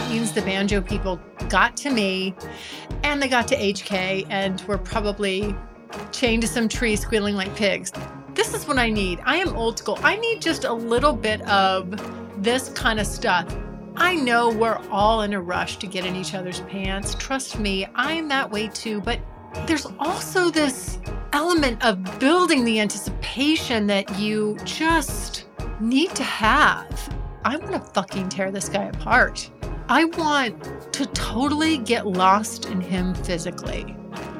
That means the banjo people got to me and they got to HK and were probably chained to some tree squealing like pigs. This is what I need. I am old school. I need just a little bit of this kind of stuff. I know we're all in a rush to get in each other's pants. Trust me, I'm that way too. But there's also this element of building the anticipation that you just need to have. I want to fucking tear this guy apart. I want to totally get lost in him physically.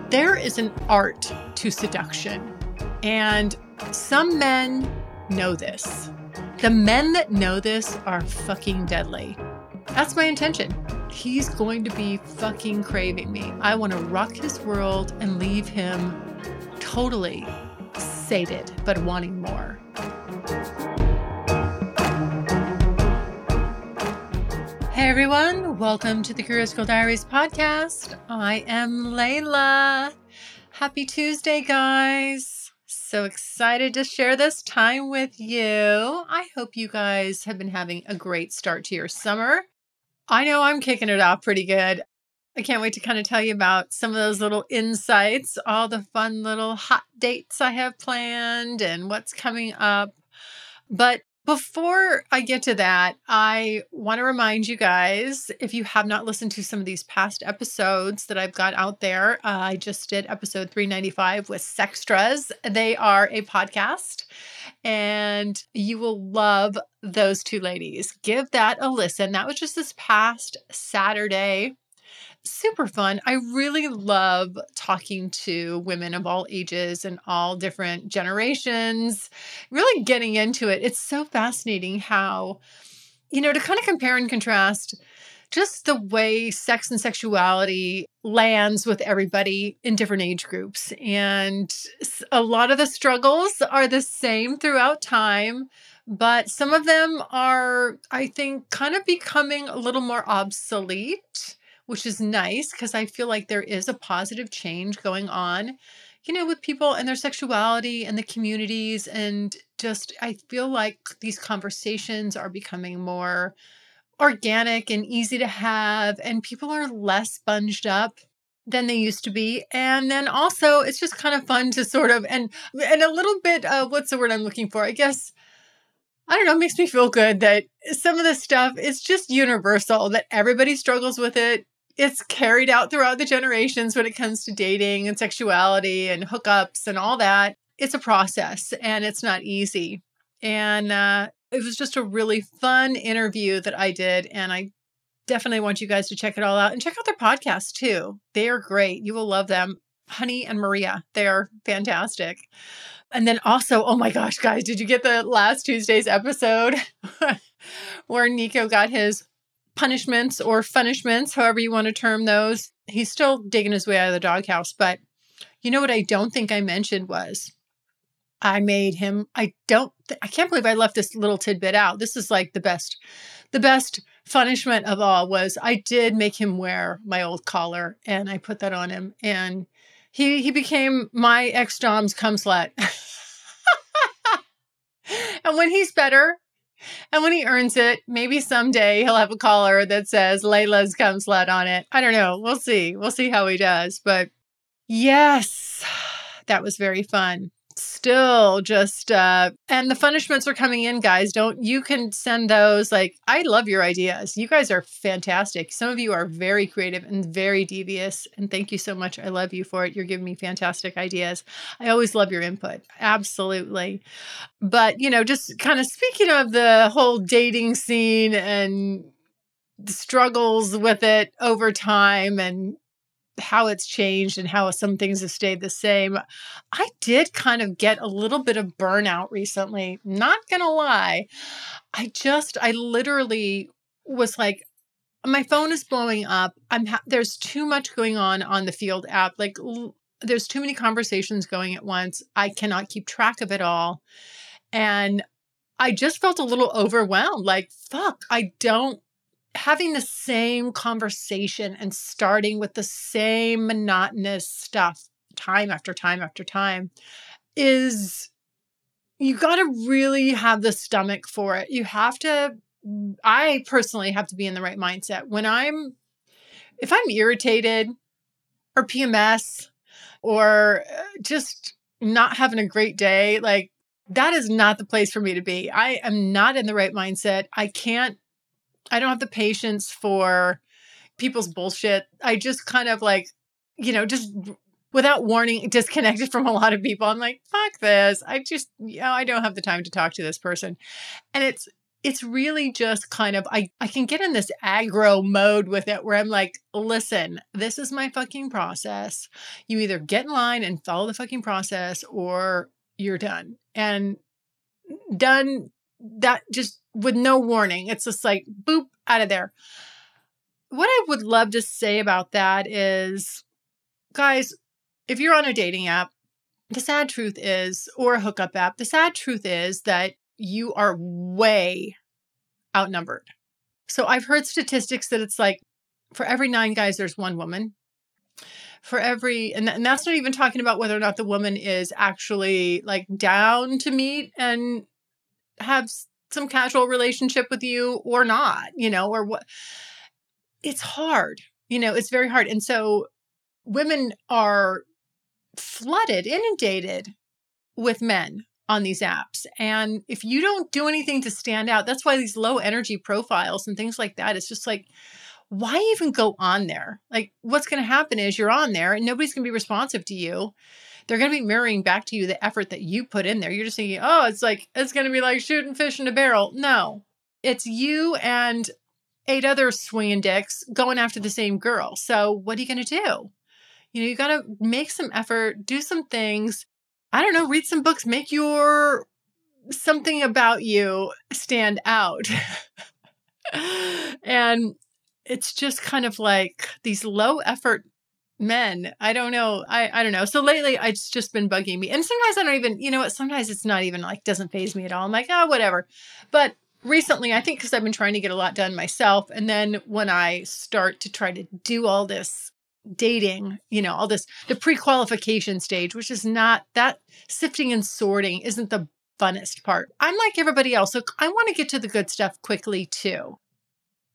There is an art to seduction, and some men know this. The men that know this are fucking deadly. That's my intention. He's going to be fucking craving me. I want to rock his world and leave him totally sated, but wanting more. Hey everyone, welcome to the Curious Girl Diaries podcast. I am Layla. Happy Tuesday, guys. So excited to share this time with you. I hope you guys have been having a great start to your summer. I know I'm kicking it off pretty good. I can't wait to kind of tell you about some of those little insights, all the fun little hot dates I have planned and what's coming up. But before I get to that, I want to remind you guys if you have not listened to some of these past episodes that I've got out there, uh, I just did episode 395 with Sextras. They are a podcast, and you will love those two ladies. Give that a listen. That was just this past Saturday super fun. I really love talking to women of all ages and all different generations, really getting into it. It's so fascinating how, you know, to kind of compare and contrast just the way sex and sexuality lands with everybody in different age groups. And a lot of the struggles are the same throughout time but some of them are, I think, kind of becoming a little more obsolete which is nice because I feel like there is a positive change going on, you know, with people and their sexuality and the communities. And just, I feel like these conversations are becoming more organic and easy to have, and people are less sponged up than they used to be and then also it's just kind of fun to sort of and and a little bit of what's the word i'm looking for i guess I don't know, makes me feel good that some of this stuff is just universal, that everybody struggles with it it's carried out throughout the generations when it comes to dating and sexuality and hookups and all that. It's a process and it's not easy. And uh, it was just a really fun interview that I did. And I definitely want you guys to check it all out and check out their podcast too. They are great. You will love them. Honey and Maria, they are fantastic. And then also, oh my gosh, guys, did you get the last Tuesday's episode where Nico got his punishments or punishments, however you want to term those. He's still digging his way out of the doghouse. But you know what I don't think I mentioned was I made him, I don't, I can't believe I left this little tidbit out. This is like the best, the best punishment of all was I did make him wear my old collar and I put that on him and he he became my ex dom's cum slut. and when he's better, and when he earns it, maybe someday he'll have a collar that says Layla's cum slut on it. I don't know. We'll see. We'll see how he does. But yes, that was very fun still just uh and the punishments are coming in guys. Don't you can send those like i love your ideas. You guys are fantastic. Some of you are very creative and very devious and thank you so much. I love you for it. You're giving me fantastic ideas. I always love your input. Absolutely. But you know just kind of speaking of the whole dating scene and struggles with it over time and how it's changed and how some things have stayed the same. I did kind of get a little bit of burnout recently. Not going to lie. I just, I literally was like, my phone is blowing up. I'm ha- there's too much going on on the Feeld app. Like l- there's too many conversations going at once. I cannot keep track of it all. And I just felt a little overwhelmed. Like, fuck, I don't having the same conversation and starting with the same monotonous stuff time after time after time is you got to really have the stomach for it. You have to I personally have to be in the right mindset. When I'm if I'm irritated or PMS or uh, just not having a great day, like that is not the place for me to be. I am not in the right mindset. I can't I don't have the patience for people's bullshit. I just kind of like, you know, just without warning, disconnected from a lot of people. I'm like, fuck this. I just, you know, I don't have the time to talk to this person. And it's, it's really just kind of I, I can get in this aggro mode with it where I'm like, listen, this is my fucking process. You either get in line and follow the fucking process or you're done. And done that just with no warning. It's just like boop out of there. What I would love to say about that is, guys, if you're on a dating app, the sad truth is, or a hookup app, the sad truth is that you are way outnumbered. So I've heard statistics that it's like for every nine guys, there's one woman. For every, and, th- and that's not even talking about whether or not the woman is actually like down to meet and have some casual relationship with you or not, you know, or what. It's hard, you know, it's very hard. And so women are flooded, inundated with men on these apps. And if you don't do anything to stand out, that's why these low energy profiles and things like that, it's just like, why even go on there? Like, what's going to happen is you're on there and nobody's going to be responsive to you they're going to be mirroring back to you the effort that you put in there. You're just thinking, oh, it's like, it's going to be like shooting fish in a barrel. No, it's you and eight other swinging dicks going after the same girl. So what are you going to do? You know, you got to make some effort, do some things. I don't know, read some books, make your something about you stand out. and it's just kind of like these low effort men. I don't know. I i don't know. So lately it's just been bugging me. And sometimes i don't even you know what? Sometimes it's not even like doesn't phase me at all. I'm like oh whatever. But recently i think because i've been trying to get a lot done myself and then when i start to try to do all this dating you know all this the pre-qualification stage which is not that sifting and sorting isn't the funnest part. I'm like everybody else. So i want to get to the good stuff quickly too.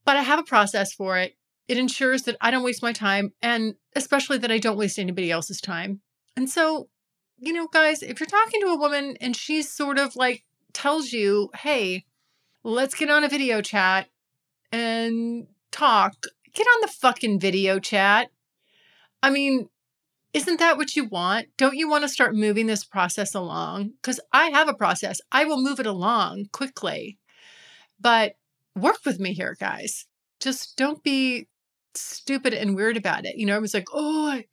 But i have a process for it it ensures that I don't waste my time and especially that I don't waste anybody else's time. And so, you know, guys, if you're talking to a woman and she's sort of like tells you, hey, let's get on a video chat and talk, get on the fucking video chat. I mean, isn't that what you want? Don't you want to start moving this process along? Because I have a process. I will move it along quickly. But work with me here, guys. Just don't be stupid and weird about it. You know, it was like, oh, I,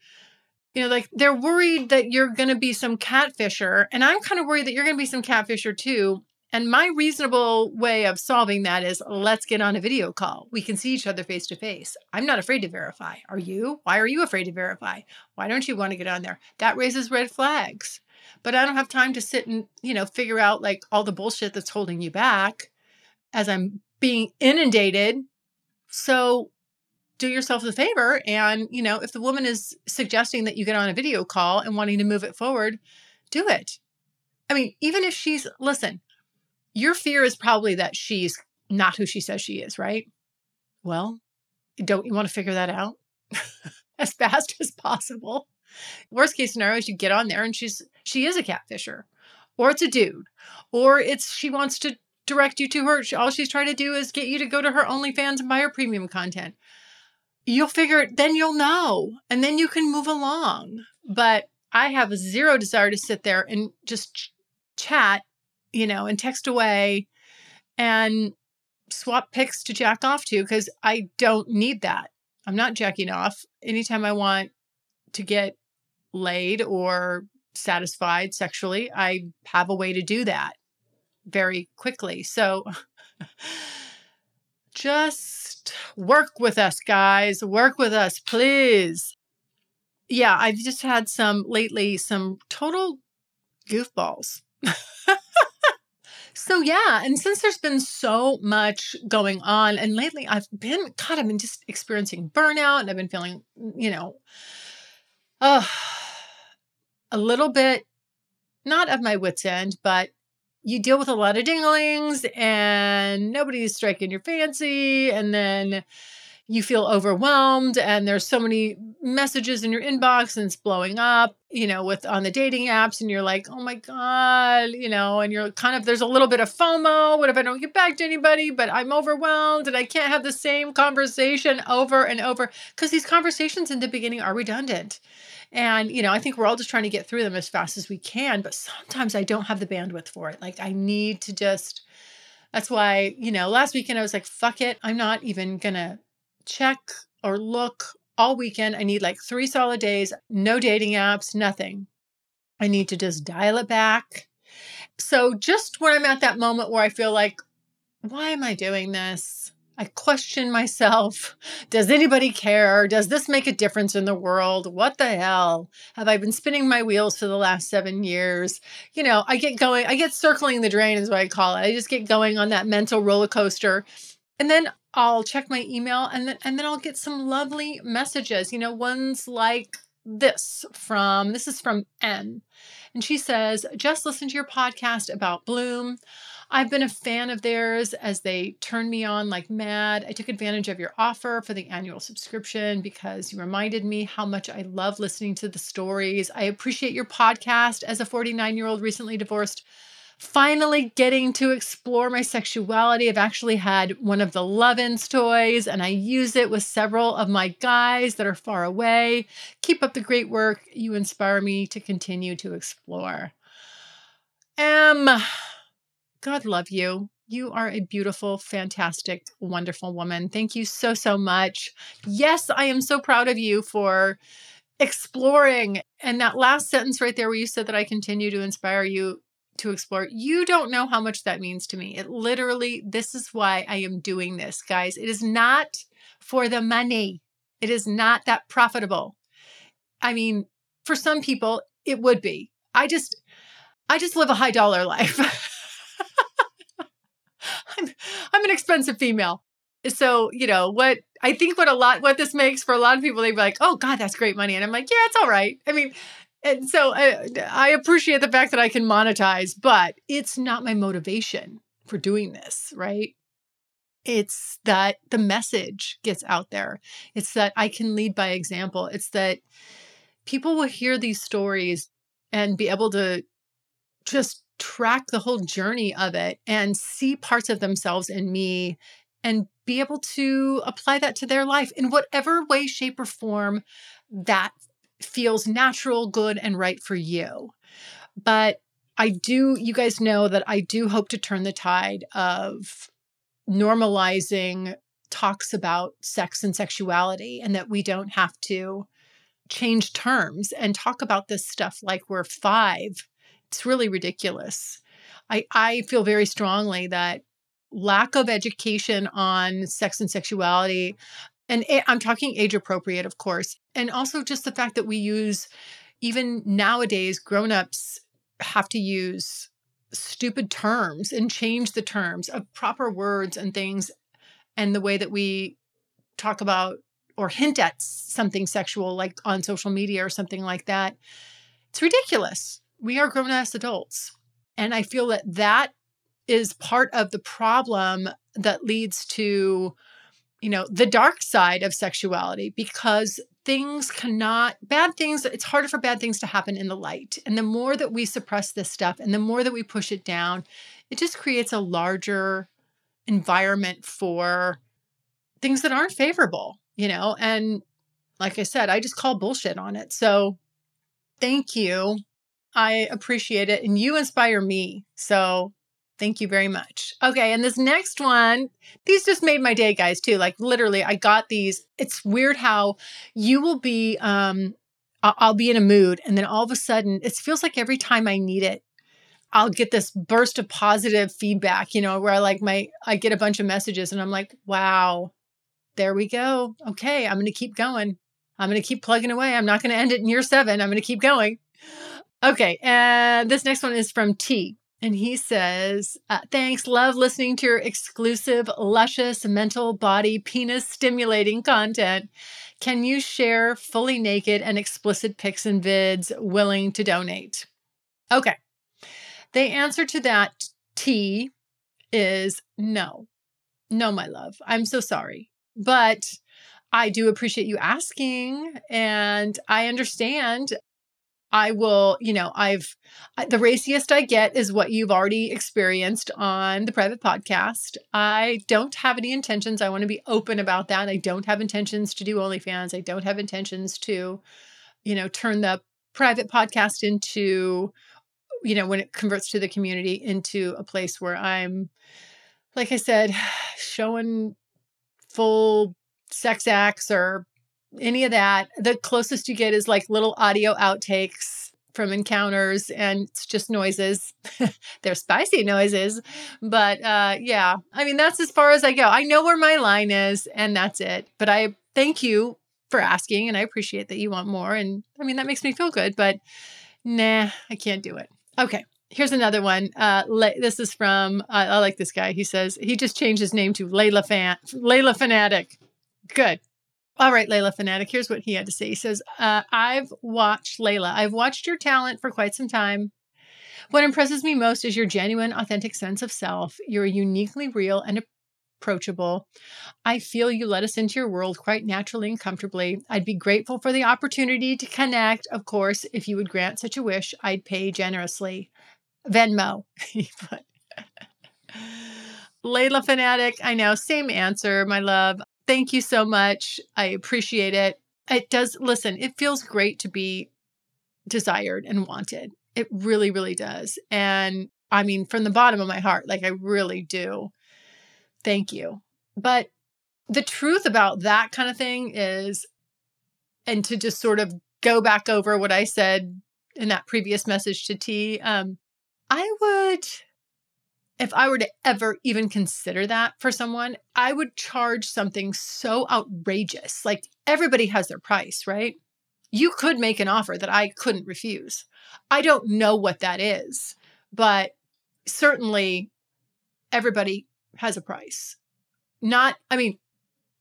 you know, like they're worried that you're going to be some catfisher. And I'm kind of worried that you're going to be some catfisher too. And my reasonable way of solving that is let's get on a video call. We can see each other face to face. I'm not afraid to verify. Are you? Why are you afraid to verify? Why don't you want to get on there? That raises red flags. But I don't have time to sit and, you know, figure out like all the bullshit that's holding you back as I'm being inundated. So do yourself a favor and you know if the woman is suggesting that you get on a video call and wanting to move it forward do it. I mean even if she's listen your fear is probably that she's not who she says she is right? Well don't you want to figure that out? As fast as possible. Worst case scenario is you get on there and she's she is a catfisher or it's a dude or it's she wants to direct you to her all she's trying to do is get you to go to her onlyfans and buy her premium content you'll figure it, then you'll know, and then you can move along. But I have zero desire to sit there and just ch- chat, you know, and text away and swap pics to jack off to because I don't need that. I'm not jacking off. Anytime I want to get laid or satisfied sexually, I have a way to do that very quickly. So just work with us, guys. Work with us, please. Yeah, I've just had some lately, some total goofballs. so yeah, and since there's been so much going on, and lately I've been, God, I've been just experiencing burnout and I've been feeling, you know, uh, a little bit not of my wits' end, but you deal with a lot of dinglings and nobody's striking your fancy. And then you feel overwhelmed and there's so many messages in your inbox and it's blowing up, you know, with on the dating apps. And you're like, oh my God, you know, and you're kind of, there's a little bit of FOMO. What if I don't get back to anybody? But I'm overwhelmed and I can't have the same conversation over and over because these conversations in the beginning are redundant. And, you know, I think we're all just trying to get through them as fast as we can. But sometimes I don't have the bandwidth for it. Like, I need to just, that's why, you know, last weekend I was like, fuck it. I'm not even going to check or look all weekend. I need like three solid days, no dating apps, nothing. I need to just dial it back. So, just when I'm at that moment where I feel like, why am I doing this? I question myself. Does anybody care? Does this make a difference in the world? What the hell? Have I been spinning my wheels for the last seven years? You know, I get going, I get circling the drain, is what I call it. I just get going on that mental roller coaster. And then I'll check my email and then and then I'll get some lovely messages. You know, ones like this from this is from N. And she says, just listen to your podcast about Bloom. I've been a fan of theirs as they turned me on like mad. I took advantage of your offer for the annual subscription because you reminded me how much I love listening to the stories. I appreciate your podcast as a 49 year old recently divorced. Finally, getting to explore my sexuality. I've actually had one of the Lovense toys and I use it with several of my guys that are far away. Keep up the great work. You inspire me to continue to explore. M. God love you. You are a beautiful, fantastic, wonderful woman. Thank you so, so much. Yes, I am so proud of you for exploring. And that last sentence right there, where you said that I continue to inspire you to explore, you don't know how much that means to me. It literally, this is why I am doing this, guys. It is not for the money, it is not that profitable. I mean, for some people, it would be. I just, I just live a high dollar life. I'm, an expensive female. So, you know, what I think what a lot, what this makes for a lot of people, they'd be like, oh God, that's great money. And I'm like, yeah, it's all right. I mean, and so I, uh, I appreciate the fact that I can monetize, but it's not my motivation for doing this, right? It's that the message gets out there. It's that I can lead by example. It's that people will hear these stories and be able to just track the whole journey of it and see parts of themselves in me and be able to apply that to their life in whatever way, shape, or form that feels natural, good, and right for you. But I do, you guys know that I do hope to turn the tide of normalizing talks about sex and sexuality and that we don't have to change terms and talk about this stuff like we're five it's really ridiculous. I, I feel very strongly that lack of education on sex and sexuality, and I'm talking age appropriate, of course, and also just the fact that we use, even nowadays, grown-ups have to use stupid terms and change the terms of proper words and things and the way that we talk about or hint at something sexual like on social media or something like that it's ridiculous we are grown ass adults. And I feel that that is part of the problem that leads to, you know, the dark side of sexuality because things cannot, bad things, it's harder for bad things to happen in the light. And the more that we suppress this stuff and the more that we push it down, it just creates a larger environment for things that aren't favorable, you know? And like I said, I just call bullshit on it. So thank you I appreciate it. And you inspire me. So Thank you very much. Okay, and this next one, these just made my day, guys, too. Like literally, I got these. It's weird how you will be um I'll be in a mood and then all of a sudden it feels like every time I need it, I'll get this burst of positive feedback, you know, where I like my I get a bunch of messages and I'm like, wow, there we go. Okay, I'm going to keep going. I'm going to keep plugging away. I'm not going to end it in year seven. I'm going to keep going. Okay, and this next one is from T. And he says, uh, Thanks, love listening to your exclusive, luscious, mental, body, penis stimulating content. Can you share fully naked and explicit pics and vids willing to donate? Okay. The answer to that T is no. No, my love. I'm so sorry. But I do appreciate you asking. And I understand I will, you know, I've the raciest I get is what you've already experienced on the private podcast. I don't have any intentions. I want to be open about that. I don't have intentions to do OnlyFans. I don't have intentions to, you know, turn the private podcast into, you know, when it converts to the community into a place where I'm, like I said, showing full sex acts or any of that. The closest you get is like little audio outtakes from encounters and it's just noises. They're spicy noises. But uh yeah, I mean that's as far as I go. I know where my line is and that's it. But I thank you for asking and I appreciate that you want more and I mean that makes me feel good, but nah, I can't do it. Okay. Here's another one. Uh, Le- this is from uh, I like this guy. He says he just changed his name to Layla Fan Layla Fanatic. Good. All right, Layla Fanatic, here's what he had to say. He says, uh, I've watched Layla. I've watched your talent for quite some time. What impresses me most is your genuine, authentic sense of self. You're uniquely real and approachable. I feel you let us into your world quite naturally and comfortably. I'd be grateful for the opportunity to connect. Of course, if you would grant such a wish, I'd pay generously. Venmo. Layla Fanatic, I know, same answer, my love. Thank you so much. I appreciate it. It does, listen, it feels great to be desired and wanted. It really, really does. And I mean, from the bottom of my heart, like I really do. Thank you. But the truth about that kind of thing is, and to just sort of go back over what I said in that previous message to T, um, I would if I were to ever even consider that for someone, I would charge something so outrageous. Like everybody has their price, right? You could make an offer that I couldn't refuse. I don't know what that is, but certainly everybody has a price. Not, I mean,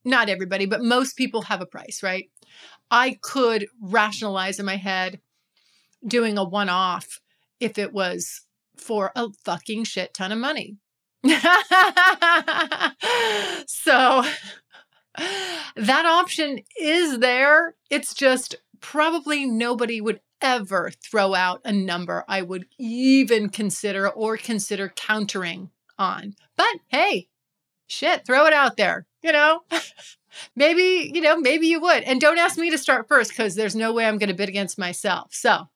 not everybody, but most people have a price, right? I could rationalize in my head doing a one off if it was for a fucking shit ton of money. so that option is there. It's just probably nobody would ever throw out a number I would even consider or consider countering on. But hey, shit, throw it out there, you know? maybe, you know, maybe you would. And don't ask me to start first because there's no way I'm going to bid against myself. So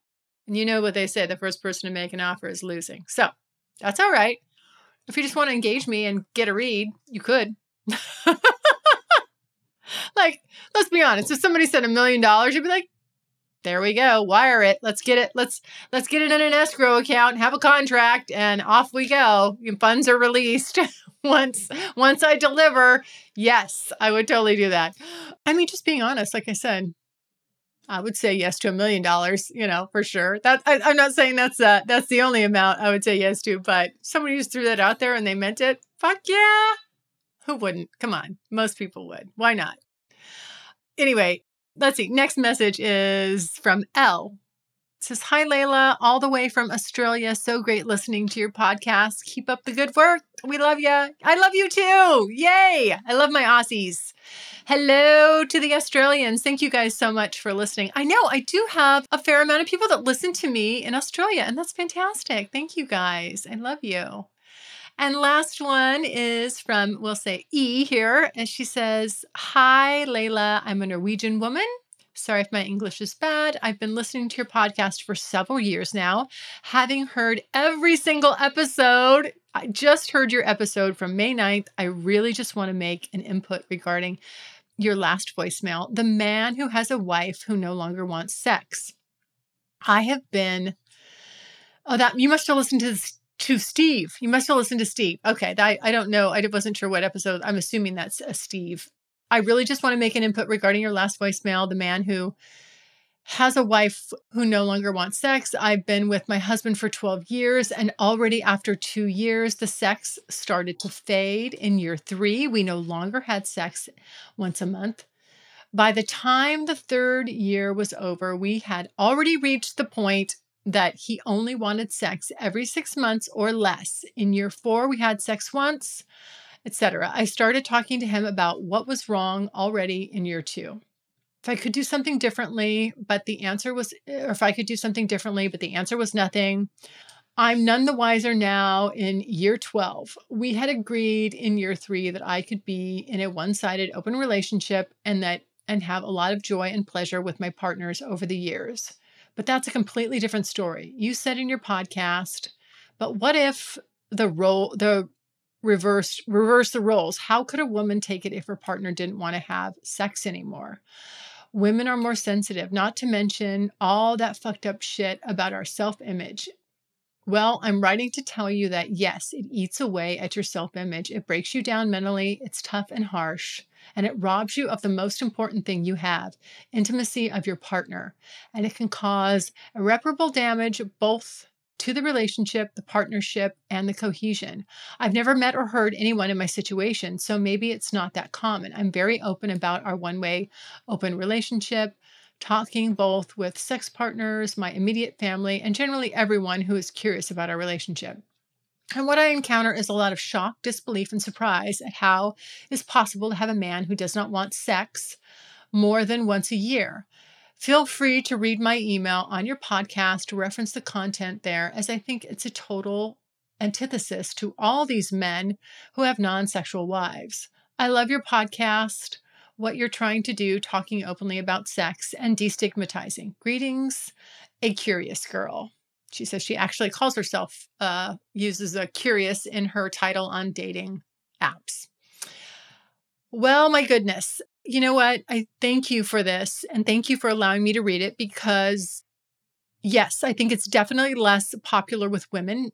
and you know what they say the first person to make an offer is losing. So that's all right. If you just want to engage me and get a read, you could. like, let's be honest. If somebody said a million dollars, you'd be like, there we go. Wire it. Let's get it. Let's let's get it in an escrow account, have a contract, and off we go. Funds are released. once once I deliver, yes, I would totally do that. I mean, just being honest, like I said, I would say yes to a million dollars, you know, for sure. That I, am not saying that's uh, that's the only amount I would say yes to, but somebody just threw that out there and they meant it. Fuck yeah. Who wouldn't? Come on. Most people would. Why not? Anyway, let's see. Next message is from L. Says, Hi, Layla, all the way from Australia. So great listening to your podcast. Keep up the good work. We love you. I love you too. Yay. I love my Aussies. Hello to the Australians. Thank you guys so much for listening. I know I do have a fair amount of people that listen to me in Australia, and that's fantastic. Thank you guys. I love you. And last one is from, we'll say E here, and she says, Hi, Layla. I'm a Norwegian woman. Sorry if my English is bad. I've been listening to your podcast for several years now, having heard every single episode. I just heard your episode from May 9th. I really just want to make an input regarding your last voicemail the man who has a wife who no longer wants sex. I have been, oh, that you must have listened to this, to Steve. You must have listened to Steve. Okay, I, I don't know. I wasn't sure what episode. I'm assuming that's a Steve. I really just want to make an input regarding your last voicemail. The man who has a wife who no longer wants sex. I've been with my husband for 12 years, and already after two years, the sex started to fade. In year three, we no longer had sex once a month. By the time the third year was over, we had already reached the point that he only wanted sex every six months or less. In year four, we had sex once, etc. I started talking to him about what was wrong already in year two if I could do something differently, but the answer was, or if I could do something differently, but the answer was nothing. I'm none the wiser now in year 12. We had agreed in year three that I could be in a one sided open relationship and that and have a lot of joy and pleasure with my partners over the years. But that's a completely different story. You said in your podcast, but what if the role the reverse reverse the roles? How could a woman take it if her partner didn't want to have sex anymore? Women are more sensitive, not to mention all that fucked up shit about our self image. Well, I'm writing to tell you that yes, it eats away at your self image. It breaks you down mentally, it's tough and harsh, and it robs you of the most important thing you have intimacy of your partner. And it can cause irreparable damage both to the relationship, the partnership, and the cohesion. I've never met or heard anyone in my situation, so maybe it's not that common. I'm very open about our one way open relationship, talking both with sex partners, my immediate family, and generally everyone who is curious about our relationship. And what I encounter is a lot of shock, disbelief, and surprise at how it's possible to have a man who does not want sex more than once a year. Feel free to read my email on your podcast to reference the content there, as I think it's a total antithesis to all these men who have non sexual wives. I love your podcast, what you're trying to do, talking openly about sex and destigmatizing. Greetings, a curious girl. She says she actually calls herself, uh, uses a curious in her title on dating apps. Well, my goodness you know what? I thank you for this and thank you for allowing me to read it because, yes, I think it's definitely less popular with women,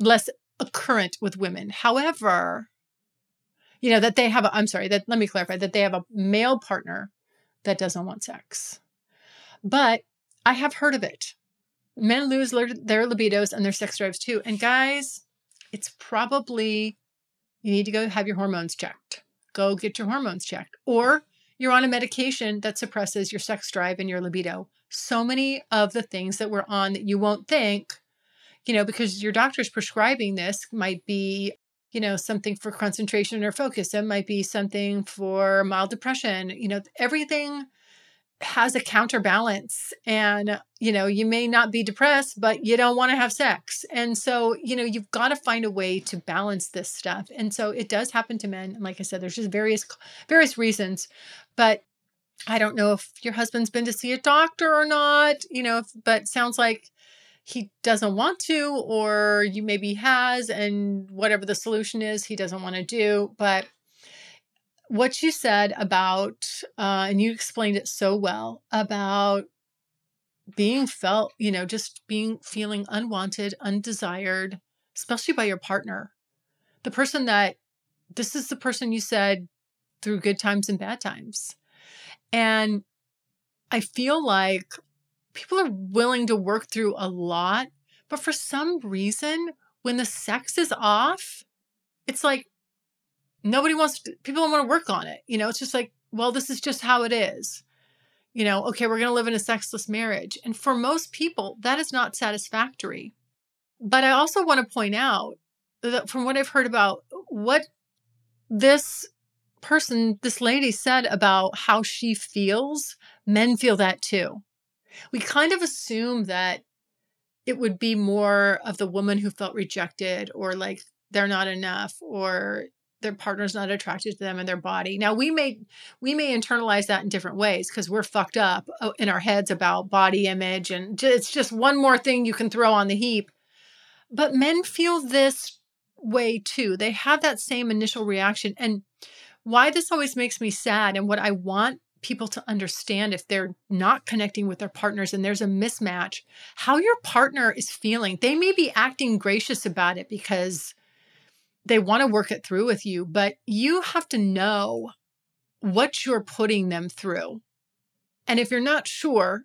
less occurrent with women. However, you know, that they have a, I'm sorry, that let me clarify that they have a male partner that doesn't want sex. But I have heard of it. Men lose their libidos and their sex drives too. And guys, it's probably, you need to go have your hormones checked go get your hormones checked. Or you're on a medication that suppresses your sex drive and your libido. So many of the things that we're on that you won't think, you know, because your doctor's prescribing this might be, you know, something for concentration or focus. It might be something for mild depression. You know, everything has a counterbalance and you know you may not be depressed but you don't want to have sex. And so you know you've got to find a way to balance this stuff. And so it does happen to men and like i said there's just various various reasons. But i don't know if your husband's been to see a doctor or not you know but sounds like he doesn't want to or you maybe has and whatever the solution is he doesn't want to do. But what you said about, uh, and you explained it so well about being felt, you know, just being feeling unwanted, undesired, especially by your partner. The person that this is the person you said through good times and bad times. And I feel like people are willing to work through a lot, but for some reason, when the sex is off, it's like nobody wants to, people don't want to work on it. You know, it's just like, well, this is just how it is. You know, okay, we're going to live in a sexless marriage. And for most people, that is not satisfactory. But I also want to point out that from what I've heard about what this person, this lady said about how she feels, men feel that too. We kind of assume that it would be more of the woman who felt rejected or like they're not enough or their partner's not attracted to them and their body. Now we may we may internalize that in different ways because we're fucked up uh, in our heads about body image and it's just one more thing you can throw on the heap. But men feel this way too. They have that same initial reaction. And why this always makes me sad and what I want people to understand if they're not connecting with their partners and there's a mismatch, how your partner is feeling. They may be acting gracious about it because they want to work it through with you, but you have to know what you're putting them through. And if you're not sure,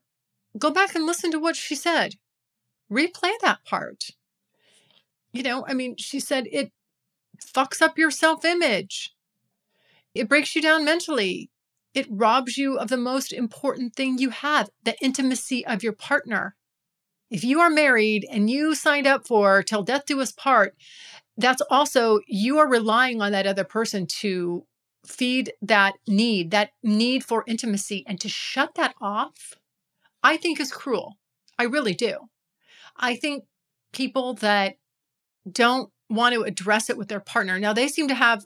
go back and listen to what she said. Replay that part. You know, I mean, she said it fucks up your self image, it breaks you down mentally, it robs you of the most important thing you have the intimacy of your partner. If you are married and you signed up for till death do us part, that's also you are relying on that other person to feed that need, that need for intimacy, and to shut that off, I think is cruel. I really do. I think people that don't want to address it with their partner, now they seem to have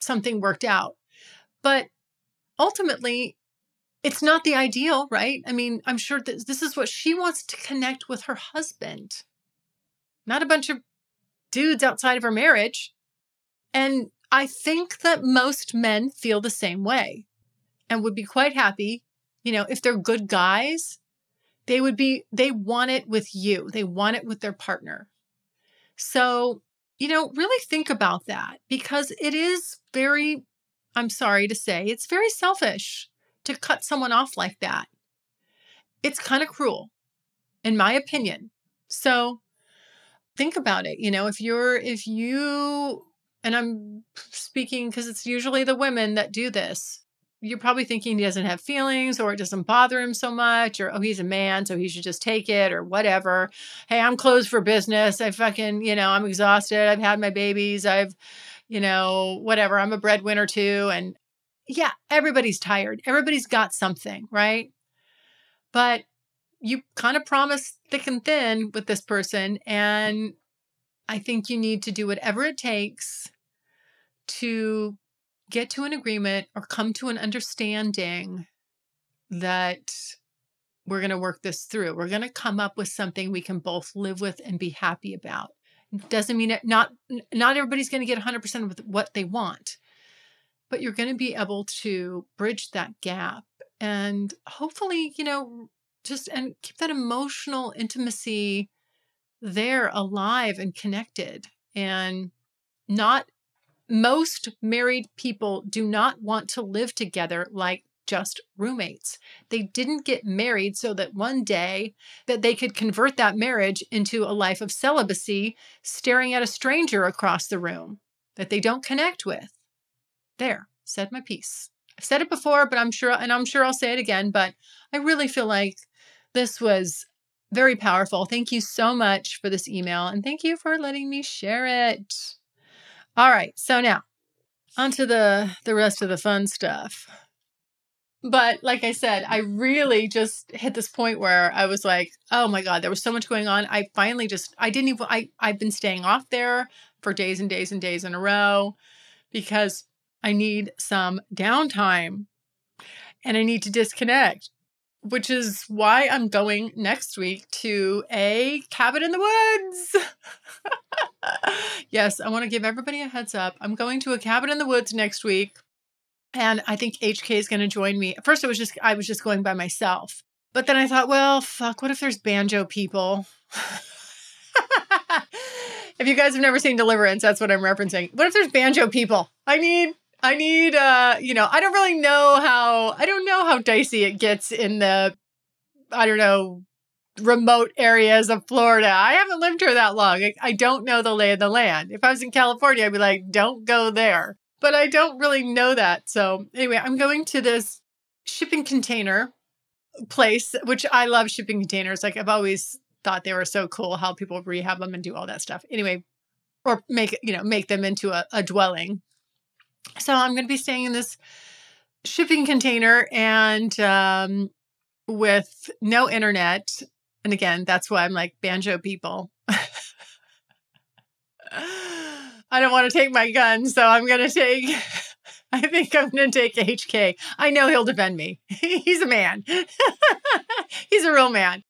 something worked out, but ultimately, it's not the ideal, right? I mean, I'm sure that this is what she wants to connect with her husband, not a bunch of dudes outside of her marriage. And I think that most men feel the same way and would be quite happy, you know, if they're good guys, they would be, they want it with you, they want it with their partner. So, you know, really think about that because it is very, I'm sorry to say, it's very selfish to cut someone off like that. It's kind of cruel, in my opinion. So, think about it you know if you're if you and I'm speaking because it's usually the women that do this. You're probably thinking he doesn't have feelings or it doesn't bother him so much or, oh, he's a man, so he should just take it or whatever. Hey, I'm closed for business. I fucking, you know, I'm exhausted. I've had my babies. I've, you know, whatever. I'm a breadwinner too. And yeah, everybody's tired. Everybody's got something, right? But you kind of promise thick and thin with this person. And I think you need to do whatever it takes to get to an agreement or come to an understanding that we're going to work this through. We're going to come up with something we can both live with and be happy about. Doesn't mean it not not everybody's going to get 100% of what they want. But you're going to be able to bridge that gap and hopefully, you know, just and keep that emotional intimacy there alive and connected and not most married people do not want to live together like just roommates. They didn't get married so that one day that they could convert that marriage into a life of celibacy staring at a stranger across the room that they don't connect with. There, said my piece. I've said it before, but I'm sure and I'm sure I'll say it again, but I really feel like this was very powerful. Thank you so much for this email and thank you for letting me share it. All right, so now onto the the rest of the fun stuff. But like I said, I really just hit this point where I was like, "Oh my god, there was so much going on." I finally just I didn't even I I've been staying off there for days and days and days in a row because I need some downtime and I need to disconnect which is why I'm going next week to a cabin in the woods. yes, I want to give everybody a heads up. I'm going to a cabin in the woods next week. And I think HK is going to join me. At first, it was just I was just going by myself. But then I thought, well, fuck, what if there's banjo people? if you guys have never seen Deliverance, that's what I'm referencing. What if there's banjo people? I need I need uh, you know, I don't really know how I don't know how dicey it gets in the I don't know remote areas of Florida. I haven't lived here that long. I, I don't know the lay of the land. If I was in California, I'd be like, don't go there. But I don't really know that. So anyway, I'm going to this shipping container place, which I love shipping containers. Like I've always thought they were so cool how people rehab them and do all that stuff. Anyway, or make you know make them into a, a dwelling so I'm going to be staying in this shipping container and um, with no internet. And again, that's why I'm like banjo people. I don't want to take my gun, so I'm going to take. I think I'm going to take HK. I know he'll defend me. He's a man. He's a real man.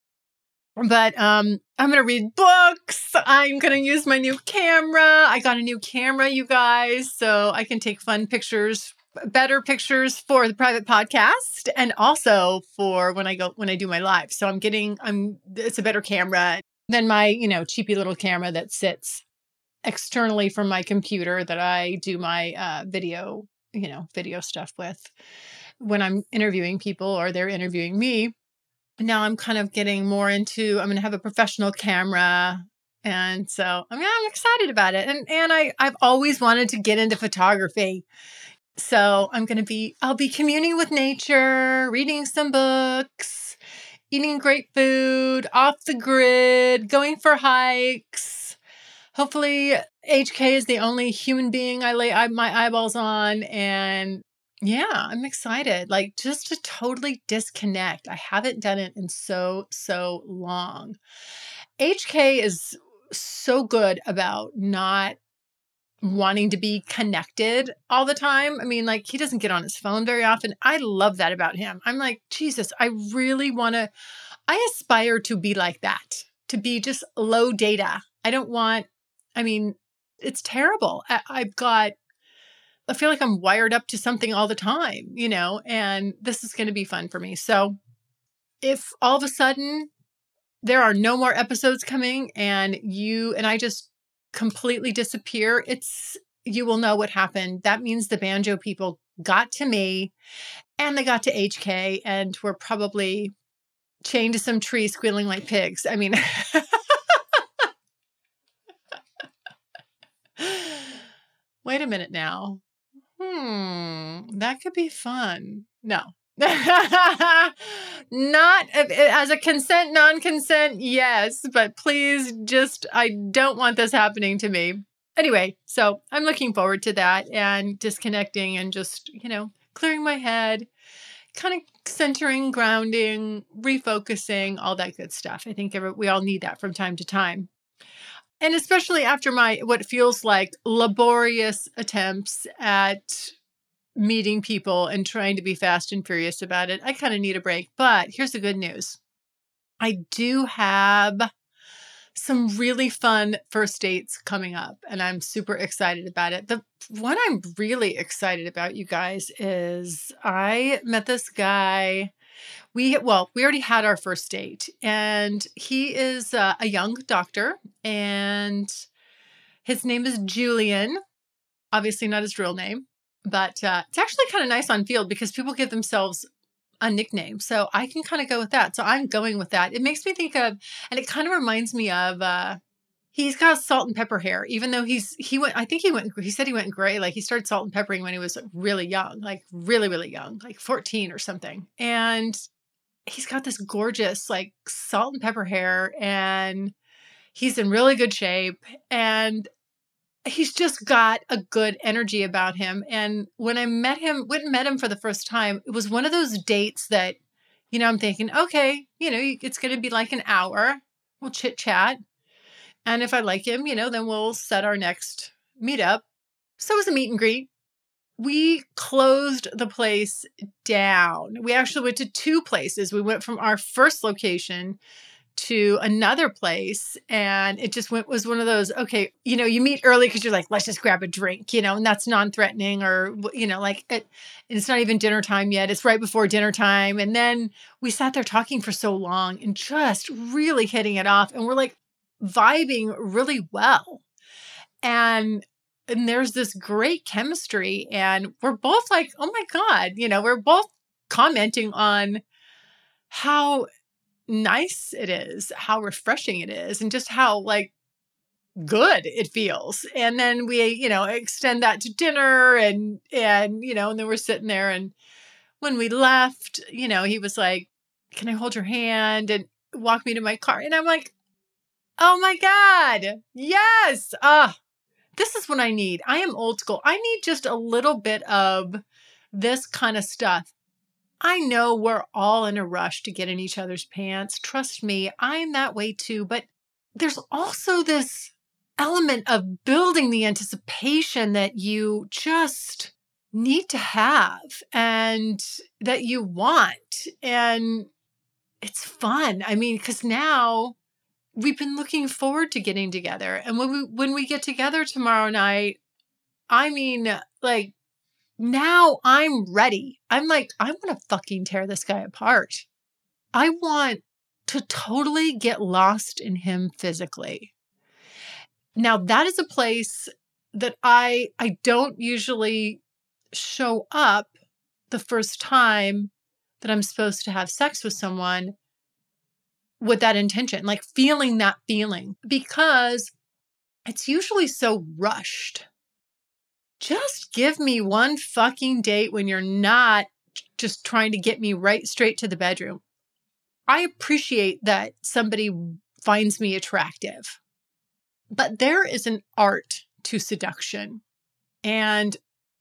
But um, I'm going to read books. I'm going to use my new camera. I got a new camera, you guys, so I can take fun pictures, better pictures for the private podcast and also for when I go when I do my live. So I'm getting I'm it's a better camera than my, you know, cheapy little camera that sits externally from my computer that I do my uh, video, you know, video stuff with when I'm interviewing people or they're interviewing me now I'm kind of getting more into I'm going to have a professional camera and so I mean I'm excited about it and and I I've always wanted to get into photography. So I'm going to be I'll be communing with nature, reading some books, eating great food, off the grid, going for hikes. Hopefully HK is the only human being I lay my eyeballs on and yeah, I'm excited. Like just to totally disconnect. I haven't done it in so, so long. HK is so good about not wanting to be connected all the time. I mean, like he doesn't get on his phone very often. I love that about him. I'm like, Jesus, I really want to, I aspire to be like that, to be just low data. I don't want, I mean, it's terrible. I, I've got I feel like I'm wired up to something all the time, you know, and this is going to be fun for me. So if all of a sudden there are no more episodes coming and you and I just completely disappear, it's you will know what happened. That means the banjo people got to me and they got to HK and were probably chained to some tree squealing like pigs. I mean, wait a minute now. Hmm, that could be fun. No. Not as a consent, non consent, yes, but please just, I don't want this happening to me. Anyway, so I'm looking forward to that and disconnecting and just, you know, clearing my head, kind of centering, grounding, refocusing, all that good stuff. I think we all need that from time to time and especially after my what feels like laborious attempts at meeting people and trying to be fast and furious about it i kind of need a break. But here's the good news. I do have some really fun first dates coming up and i'm super excited about it. The one i'm really excited about you guys is i met this guy we well we already had our first date and he is uh, a young doctor and his name is julian. Obviously not his real name but uh, it's actually kind of nice on Feeld because people give themselves a nickname so i can kind of go with that so i'm going with that. It makes me think of and it kind of reminds me of uh, he's got salt and pepper hair even though he's he went i think he went he said he went gray like he started salt and peppering when he was really young like really really young like 14 or something. And he's got this gorgeous like salt and pepper hair and he's in really good shape and he's just got a good energy about him. And when i met him went and met him for the first time it was one of those dates that you know i'm thinking okay you know it's going to be like an hour we'll chit chat and if i like him you know then we'll set our next meetup. So it was a meet and greet. We closed the place down. We actually went to two places. We went from our first location to another place and it just went was one of those okay you know you meet early because you're like let's just grab a drink you know and that's non-threatening or you know like it, it's not even dinner time yet. It's right before dinner time. And then we sat there talking for so long and just really hitting it off. And we're like vibing really well. And and there's this great chemistry and we're both like oh my god you know we're both commenting on how nice it is how refreshing it is and just how like good it feels. And then we you know extend that to dinner and and you know and then we're sitting there and when we left you know he was like can i hold your hand and walk me to my car? And i'm like oh my god yes ah this is what I need. I am old school. I need just a little bit of this kind of stuff. I know we're all in a rush to get in each other's pants. Trust me, I'm that way too. But there's also this element of building the anticipation that you just need to have and that you want. And it's fun. I mean, because now we've been looking forward to getting together. And when we when we get together tomorrow night, I mean, like now I'm ready. I'm like, I want to fucking tear this guy apart. I want to totally get lost in him physically. Now that is a place that I I don't usually show up the first time that I'm supposed to have sex with someone with that intention, like feeling that feeling, because it's usually so rushed. Just give me one fucking date when you're not just trying to get me right straight to the bedroom. I appreciate that somebody finds me attractive, but there is an art to seduction. And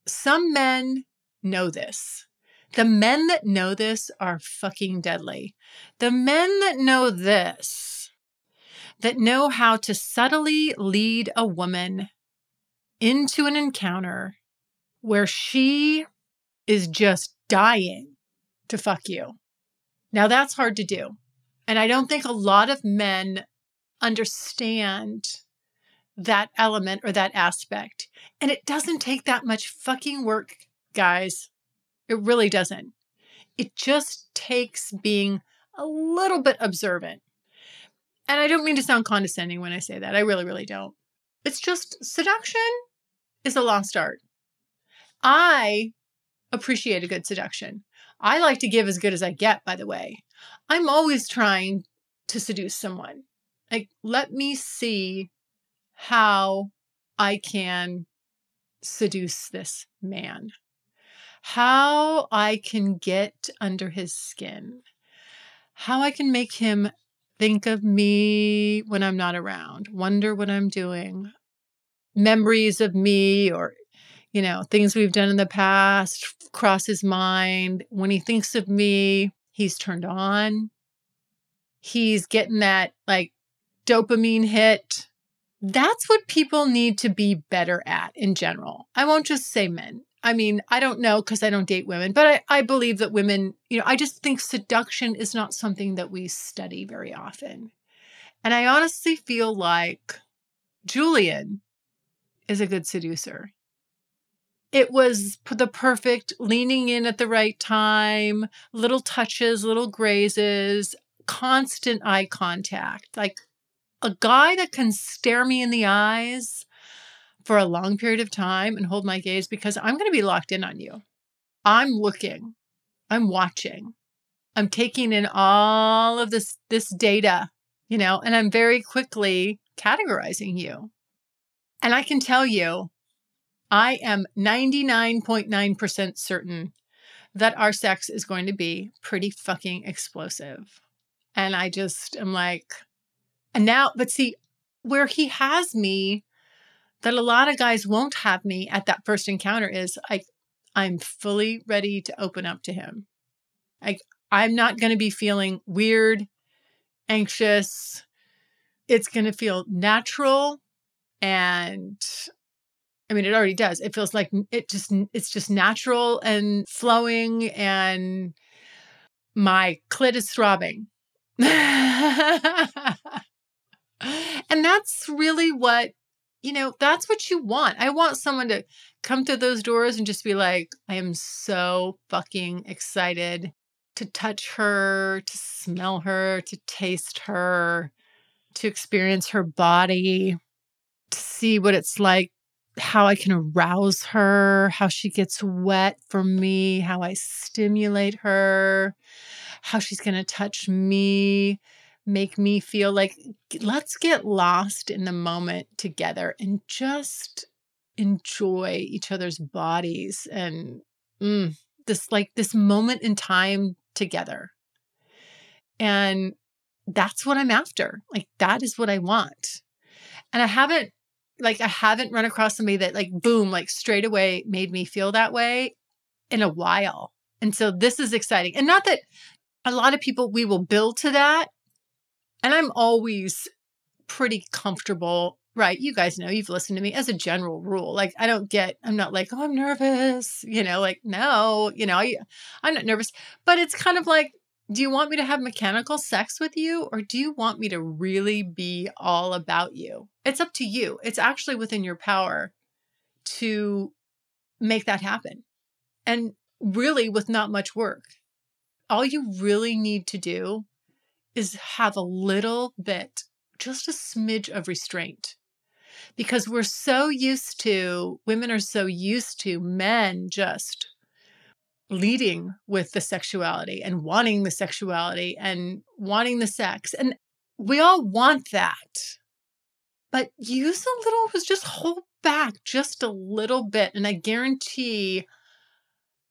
some men know this. The men that know this are fucking deadly. The men that know this, that know how to subtly lead a woman into an encounter where she is just dying to fuck you. Now, that's hard to do. And I don't think a lot of men understand that element or that aspect. And it doesn't take that much fucking work, guys. It really doesn't. It just takes being a little bit observant. And I don't mean to sound condescending when I say that. I really, really don't. It's just seduction is a lost art. I appreciate a good seduction. I like to give as good as I get, by the way. I'm always trying to seduce someone. Like, let me see how I can seduce this man, how I can get under his skin, how I can make him think of me when I'm not around, wonder what I'm doing, memories of me or you know, things we've done in the past cross his mind. When he thinks of me, he's turned on. He's getting that like dopamine hit that's what people need to be better at in general. I won't just say men. I mean, I don't know because I don't date women, but I, I believe that women, you know, I just think seduction is not something that we study very often. And I honestly feel like Julian is a good seducer. It was the perfect leaning in at the right time, little touches, little grazes, constant eye contact. Like a guy that can stare me in the eyes for a long period of time and hold my gaze because I'm going to be locked in on you. I'm looking, I'm watching, I'm taking in all of this this data, you know, and I'm very quickly categorizing you. And I can tell you, I am 99.9% certain that our sex is going to be pretty fucking explosive. And I just am like, and now, but see, where he has me, that a lot of guys won't have me at that first encounter is like, I'm fully ready to open up to him. Like, I'm not going to be feeling weird, anxious. It's going to feel natural. And I mean, it already does. It feels like it just, it's just natural and flowing, and my clit is throbbing. And that's really what, you know, that's what you want. I want someone to come through those doors and just be like, I am so fucking excited to touch her, to smell her, to taste her, to experience her body, to see what it's like, how I can arouse her, how she gets wet for me, how I stimulate her, how she's going to touch me make me feel like let's get lost in the moment together and just enjoy each other's bodies and mm, this like this moment in time together. And that's what I'm after. Like that is what I want. And I haven't like I haven't run across somebody that like boom like straight away made me feel that way in a while. And so this is exciting. And not that a lot of people we will build to that and I'm always pretty comfortable, right? You guys know, you've listened to me as a general rule. Like, I don't get, I'm not like, oh, I'm nervous, you know, like, no, you know, I, I'm not nervous. But it's kind of like, Do you want me to have mechanical sex with you or do you want me to really be all about you? It's up to you. It's actually within your power to make that happen. And really, with not much work, all you really need to do is have a little bit, just a smidge of restraint. Because we're so used to, women are so used to men just leading with the sexuality and wanting the sexuality and wanting the sex. And we all want that. But use a little, just hold back just a little bit. And I guarantee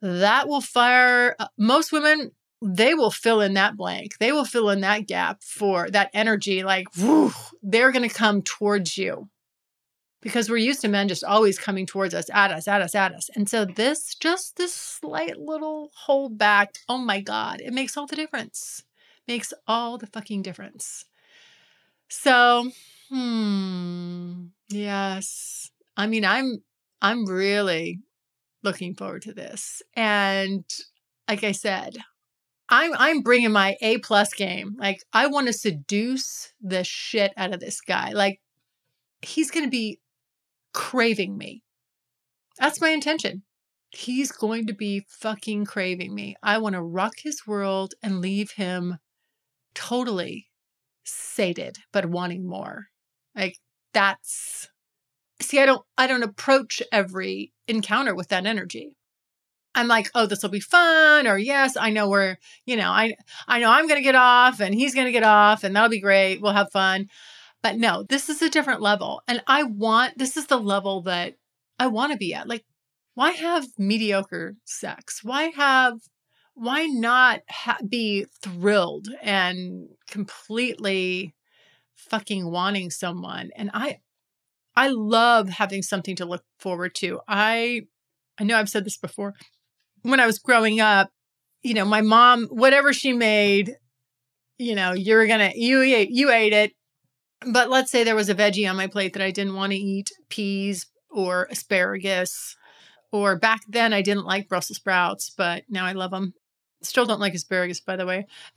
that will fire uh, most women they will fill in that blank. They will fill in that gap for that energy. Like, whew, they're going to come towards you because we're used to men just always coming towards us, at us, at us, at us. And so this, just this slight little hold back, oh my God, it makes all the difference. Makes all the fucking difference. So, hmm, yes. I mean, I'm, I'm really looking forward to this. And like I said, I'm I'm bringing my A plus game. Like I want to seduce the shit out of this guy. Like he's going to be craving me. That's my intention. He's going to be fucking craving me. I want to rock his world and leave him totally sated but wanting more. Like that's See, I don't I don't approach every encounter with that energy. I'm like, oh, this will be fun, or yes, I know we're, you know, I I know I'm gonna get off and he's gonna get off, and that'll be great. We'll have fun. But no, this is a different level. And I want this is the level that I want to be at. Like, why have mediocre sex? Why have why not ha- be thrilled and completely fucking wanting someone? And I I love having something to look forward to. I I know I've said this before when I was growing up, you know, my mom, whatever she made, you know, you're gonna you ate you ate it. But let's say there was a veggie on my plate that I didn't want to eat, peas or asparagus, or back then I didn't like Brussels sprouts, but now I love them. Still don't like asparagus, by the way.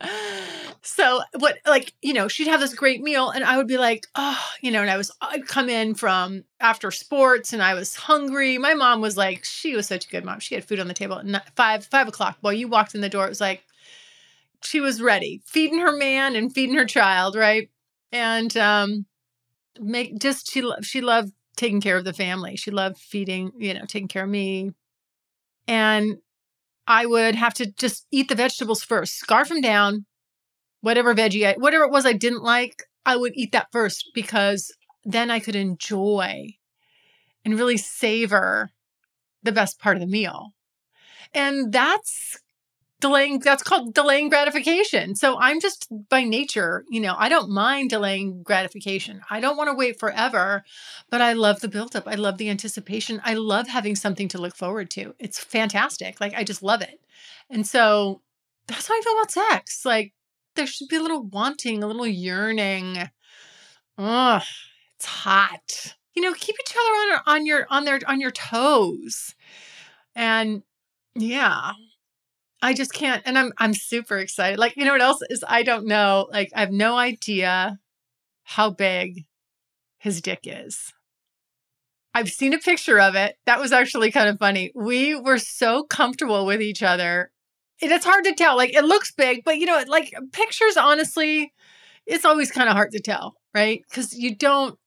so what like you know she'd have this great meal and i would be like oh you know and i was i'd come in from after sports and i was hungry. My mom was like she was such a good mom. She had food on the table at five five o'clock. Boy you walked in the door it was like she was ready feeding her man and feeding her child right? And um make just she she loved taking care of the family. She loved feeding you know taking care of me. And I would have to just eat the vegetables first, scarf them down, whatever veggie, I, whatever it was I didn't like, I would eat that first because then I could enjoy and really savor the best part of the meal. And that's delaying that's called delaying gratification. So i'm just by nature you know i don't mind delaying gratification. I don't want to wait forever but i love the buildup. I love the anticipation. I love having something to look forward to. It's fantastic. Like i just love it. And so that's how i feel about sex. Like there should be a little wanting a little yearning. Oh it's hot. You know keep each other on, on your on their on your toes. And yeah I just can't and I'm I'm super excited. Like, you know what else is I don't know. Like I have no idea how big his dick is. I've seen a picture of it. That was actually kind of funny. We were so comfortable with each other. And it's hard to tell. Like it looks big, but you know, like pictures honestly, it's always kind of hard to tell, right? Cuz you don't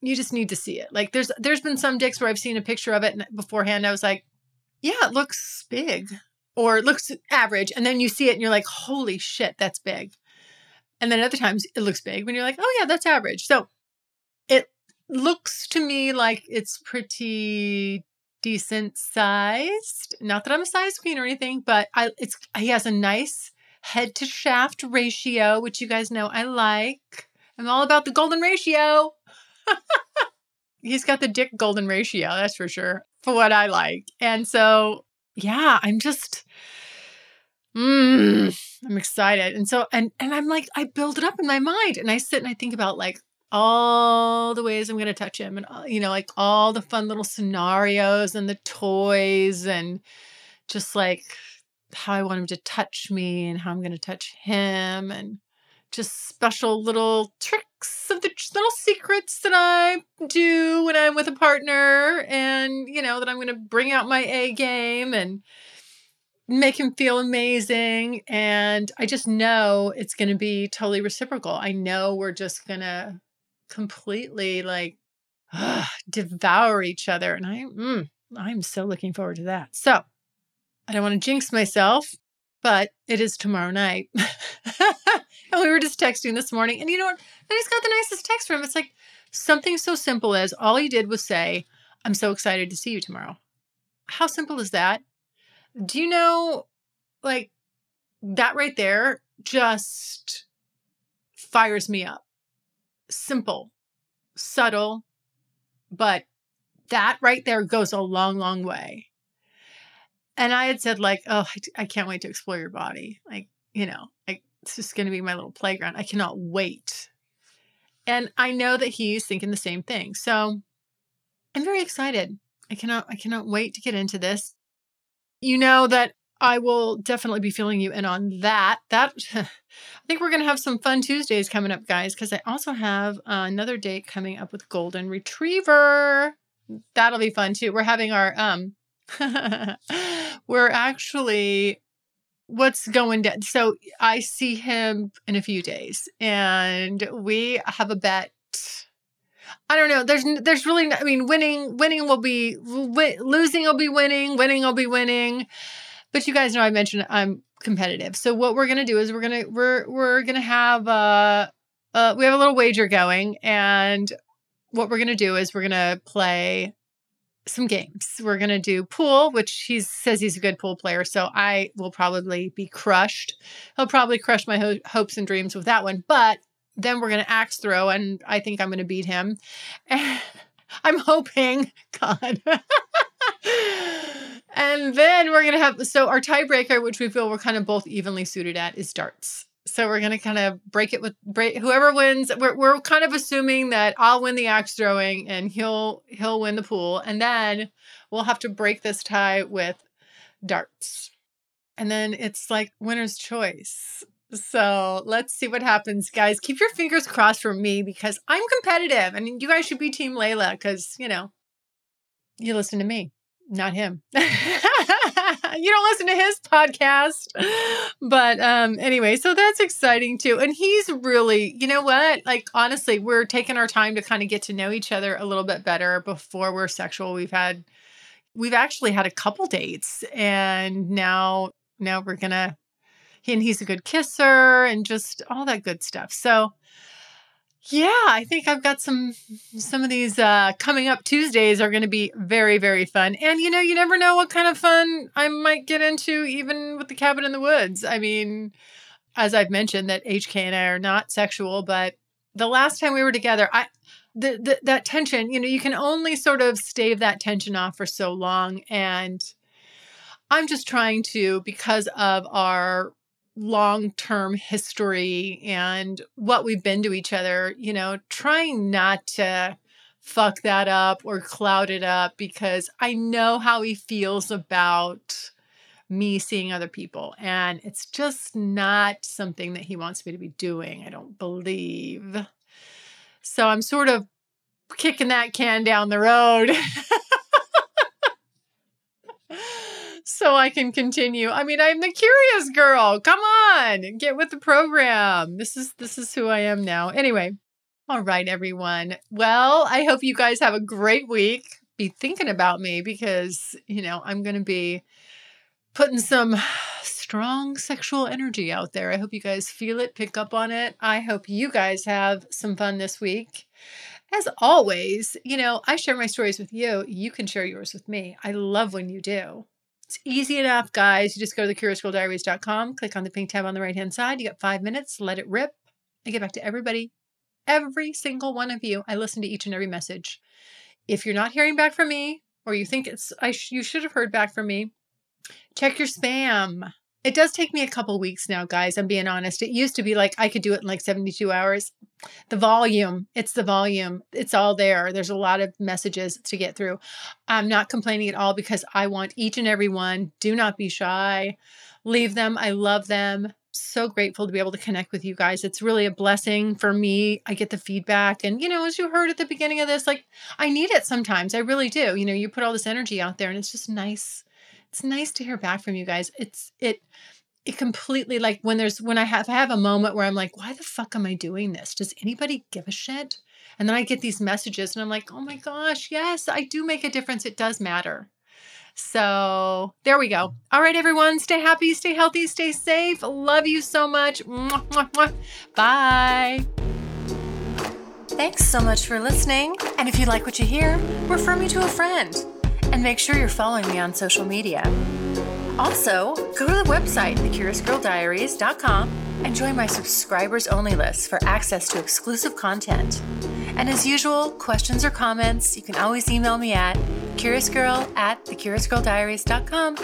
you just need to see it. Like there's there's been some dicks where I've seen a picture of it and beforehand I was like, yeah, it looks big or it looks average and then you see it and you're like holy shit that's big. And then other times it looks big when you're like oh yeah that's average. So it looks to me like it's pretty decent sized. Not that i'm a size queen or anything but i it's he has a nice head to shaft ratio which you guys know i like. I'm all about the golden ratio. He's got the dick golden ratio that's for sure for what i like. And so yeah, I'm just mm, I'm excited. And so and and I'm like I build it up in my mind and I sit and I think about like all the ways I'm going to touch him and uh, you know like all the fun little scenarios and the toys and just like how I want him to touch me and how I'm going to touch him and just special little tricks of the little secrets that I do when I'm with a partner and you know that I'm going to bring out my A game and make him feel amazing and I just know it's going to be totally reciprocal. I know we're just going to completely like uh, devour each other and I mm, I'm so looking forward to that. So, I don't want to jinx myself, but it is tomorrow night. and we were just texting this morning, and you know what? I just got the nicest text from him. It's like something so simple as all he did was say, I'm so excited to see you tomorrow. How simple is that? Do you know, like, that right there just fires me up. Simple, subtle, but that right there goes a long, long way. And I had said, like, oh, I, I can't wait to explore your body. Like, you know, like it's just going to be my little playground. I cannot wait. And I know that he's thinking the same thing. So I'm very excited. I cannot, I cannot wait to get into this. You know that I will definitely be filling you in on that. That I think we're going to have some fun Tuesdays coming up, guys, because I also have uh, another date coming up with Golden Retriever. That'll be fun too. We're having our um we're actually what's going down. So I see him in a few days and we have a bet. I don't know. There's there's really I mean winning winning will be losing will be winning, winning will be winning. But you guys know I mentioned I'm competitive. So what we're going to do is we're going to we're we're going to have uh uh we have a little wager going and what we're going to do is we're going to play some games. We're going to do pool, which he says he's a good pool player. So I will probably be crushed. He'll probably crush my ho- hopes and dreams with that one. But then we're going to axe throw, and I think I'm going to beat him. I'm hoping, God. and then we're going to have so our tiebreaker, which we feel we're kind of both evenly suited at, is darts. So we're gonna kind of break it with break whoever wins. We're we're kind of assuming that I'll win the axe throwing and he'll he'll win the pool, and then we'll have to break this tie with darts. And then it's like winner's choice. So let's see what happens, guys. Keep your fingers crossed for me because I'm competitive, and you guys should be Team Layla because you know you listen to me, not him. you don't listen to his podcast. But um anyway, so that's exciting too. And he's really, you know what? Like honestly, we're taking our time to kind of get to know each other a little bit better before we're sexual. We've had we've actually had a couple dates and now now we're going and he's a good kisser and just all that good stuff. So yeah, I think I've got some some of these uh coming up Tuesdays are going to be very very fun. And you know, you never know what kind of fun I might get into even with the cabin in the woods. I mean, as I've mentioned that HK and I are not sexual, but the last time we were together, I the, the that tension, you know, you can only sort of stave that tension off for so long and I'm just trying to because of our long term history and what we've been to each other, you know, trying not to fuck that up or cloud it up because I know how he feels about me seeing other people. And it's just not something that he wants me to be doing, I don't believe. So I'm sort of kicking that can down the road. so I can continue. I mean, I'm the curious girl. Come on, get with the program. This is this is who I am now. Anyway, all right, everyone. Well, I hope you guys have a great week. Be thinking about me because, you know, I'm going to be putting some strong sexual energy out there. I hope you guys feel it, pick up on it. I hope you guys have some fun this week. As always, you know, I share my stories with you. You can share yours with me. I love when you do. It's easy enough, guys. You just go to the thecuriousgirldiaries.com, click on the pink tab on the right hand side. You got five minutes, let it rip. I get back to everybody, every single one of you. I listen to each and every message. If you're not hearing back from me, or you think it's I sh- you should have heard back from me, check your spam. It does take me a couple weeks now, guys. I'm being honest. It used to be like I could do it in like 72 hours. The volume, it's the volume. It's all there. There's a lot of messages to get through. I'm not complaining at all because I want each and every one. Do not be shy. leave them. I love them. So grateful to be able to connect with you guys. It's really a blessing for me. I get the feedback. And, you know, as you heard at the beginning of this, like I need it sometimes. I really do. You know, you put all this energy out there and it's just nice. It's nice to hear back from you guys. It's, it, it completely like when there's when I have I have a moment where I'm like, why the fuck am I doing this? Does anybody give a shit? And then I get these messages and I'm like, oh my gosh, yes, I do make a difference. It does matter. So there we go. All right, everyone, stay happy, stay healthy, stay safe. Love you so much. Bye. Thanks so much for listening. And if you like what you hear, refer me to a friend. And make sure you're following me on social media. Also, go to the website, thecuriousgirldiaries.com, and join my subscribers only list for access to exclusive content. And as usual, questions or comments, you can always email me at curiousgirl at thecuriousgirldiaries.com.